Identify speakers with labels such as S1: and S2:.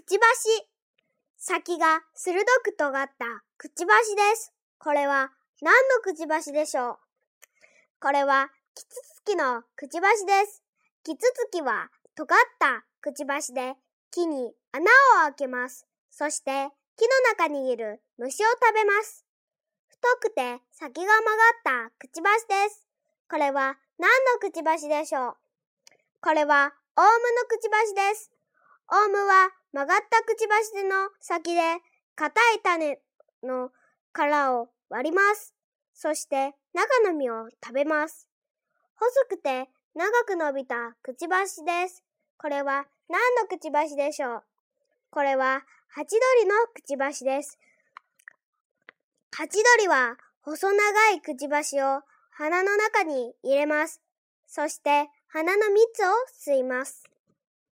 S1: くちばし。先が鋭く尖ったくちばしです。これは何のくちばしでしょう？これはキツツキのくちばしです。キツツキは尖ったくちばしで木に穴を開けます。そして木の中にいる虫を食べます。太くて先が曲がったくちばしです。これは何のくちばしでしょう？これはオウムのくちばしです。オウムは曲がったくちばしの先で硬い種の殻を割ります。そして中の実を食べます。細くて長く伸びたくちばしです。これは何のくちばしでしょう？これはハチドリのくちばしです。ハチドリは細長いくちばしを鼻の中に入れます。そして鼻の蜜を吸います。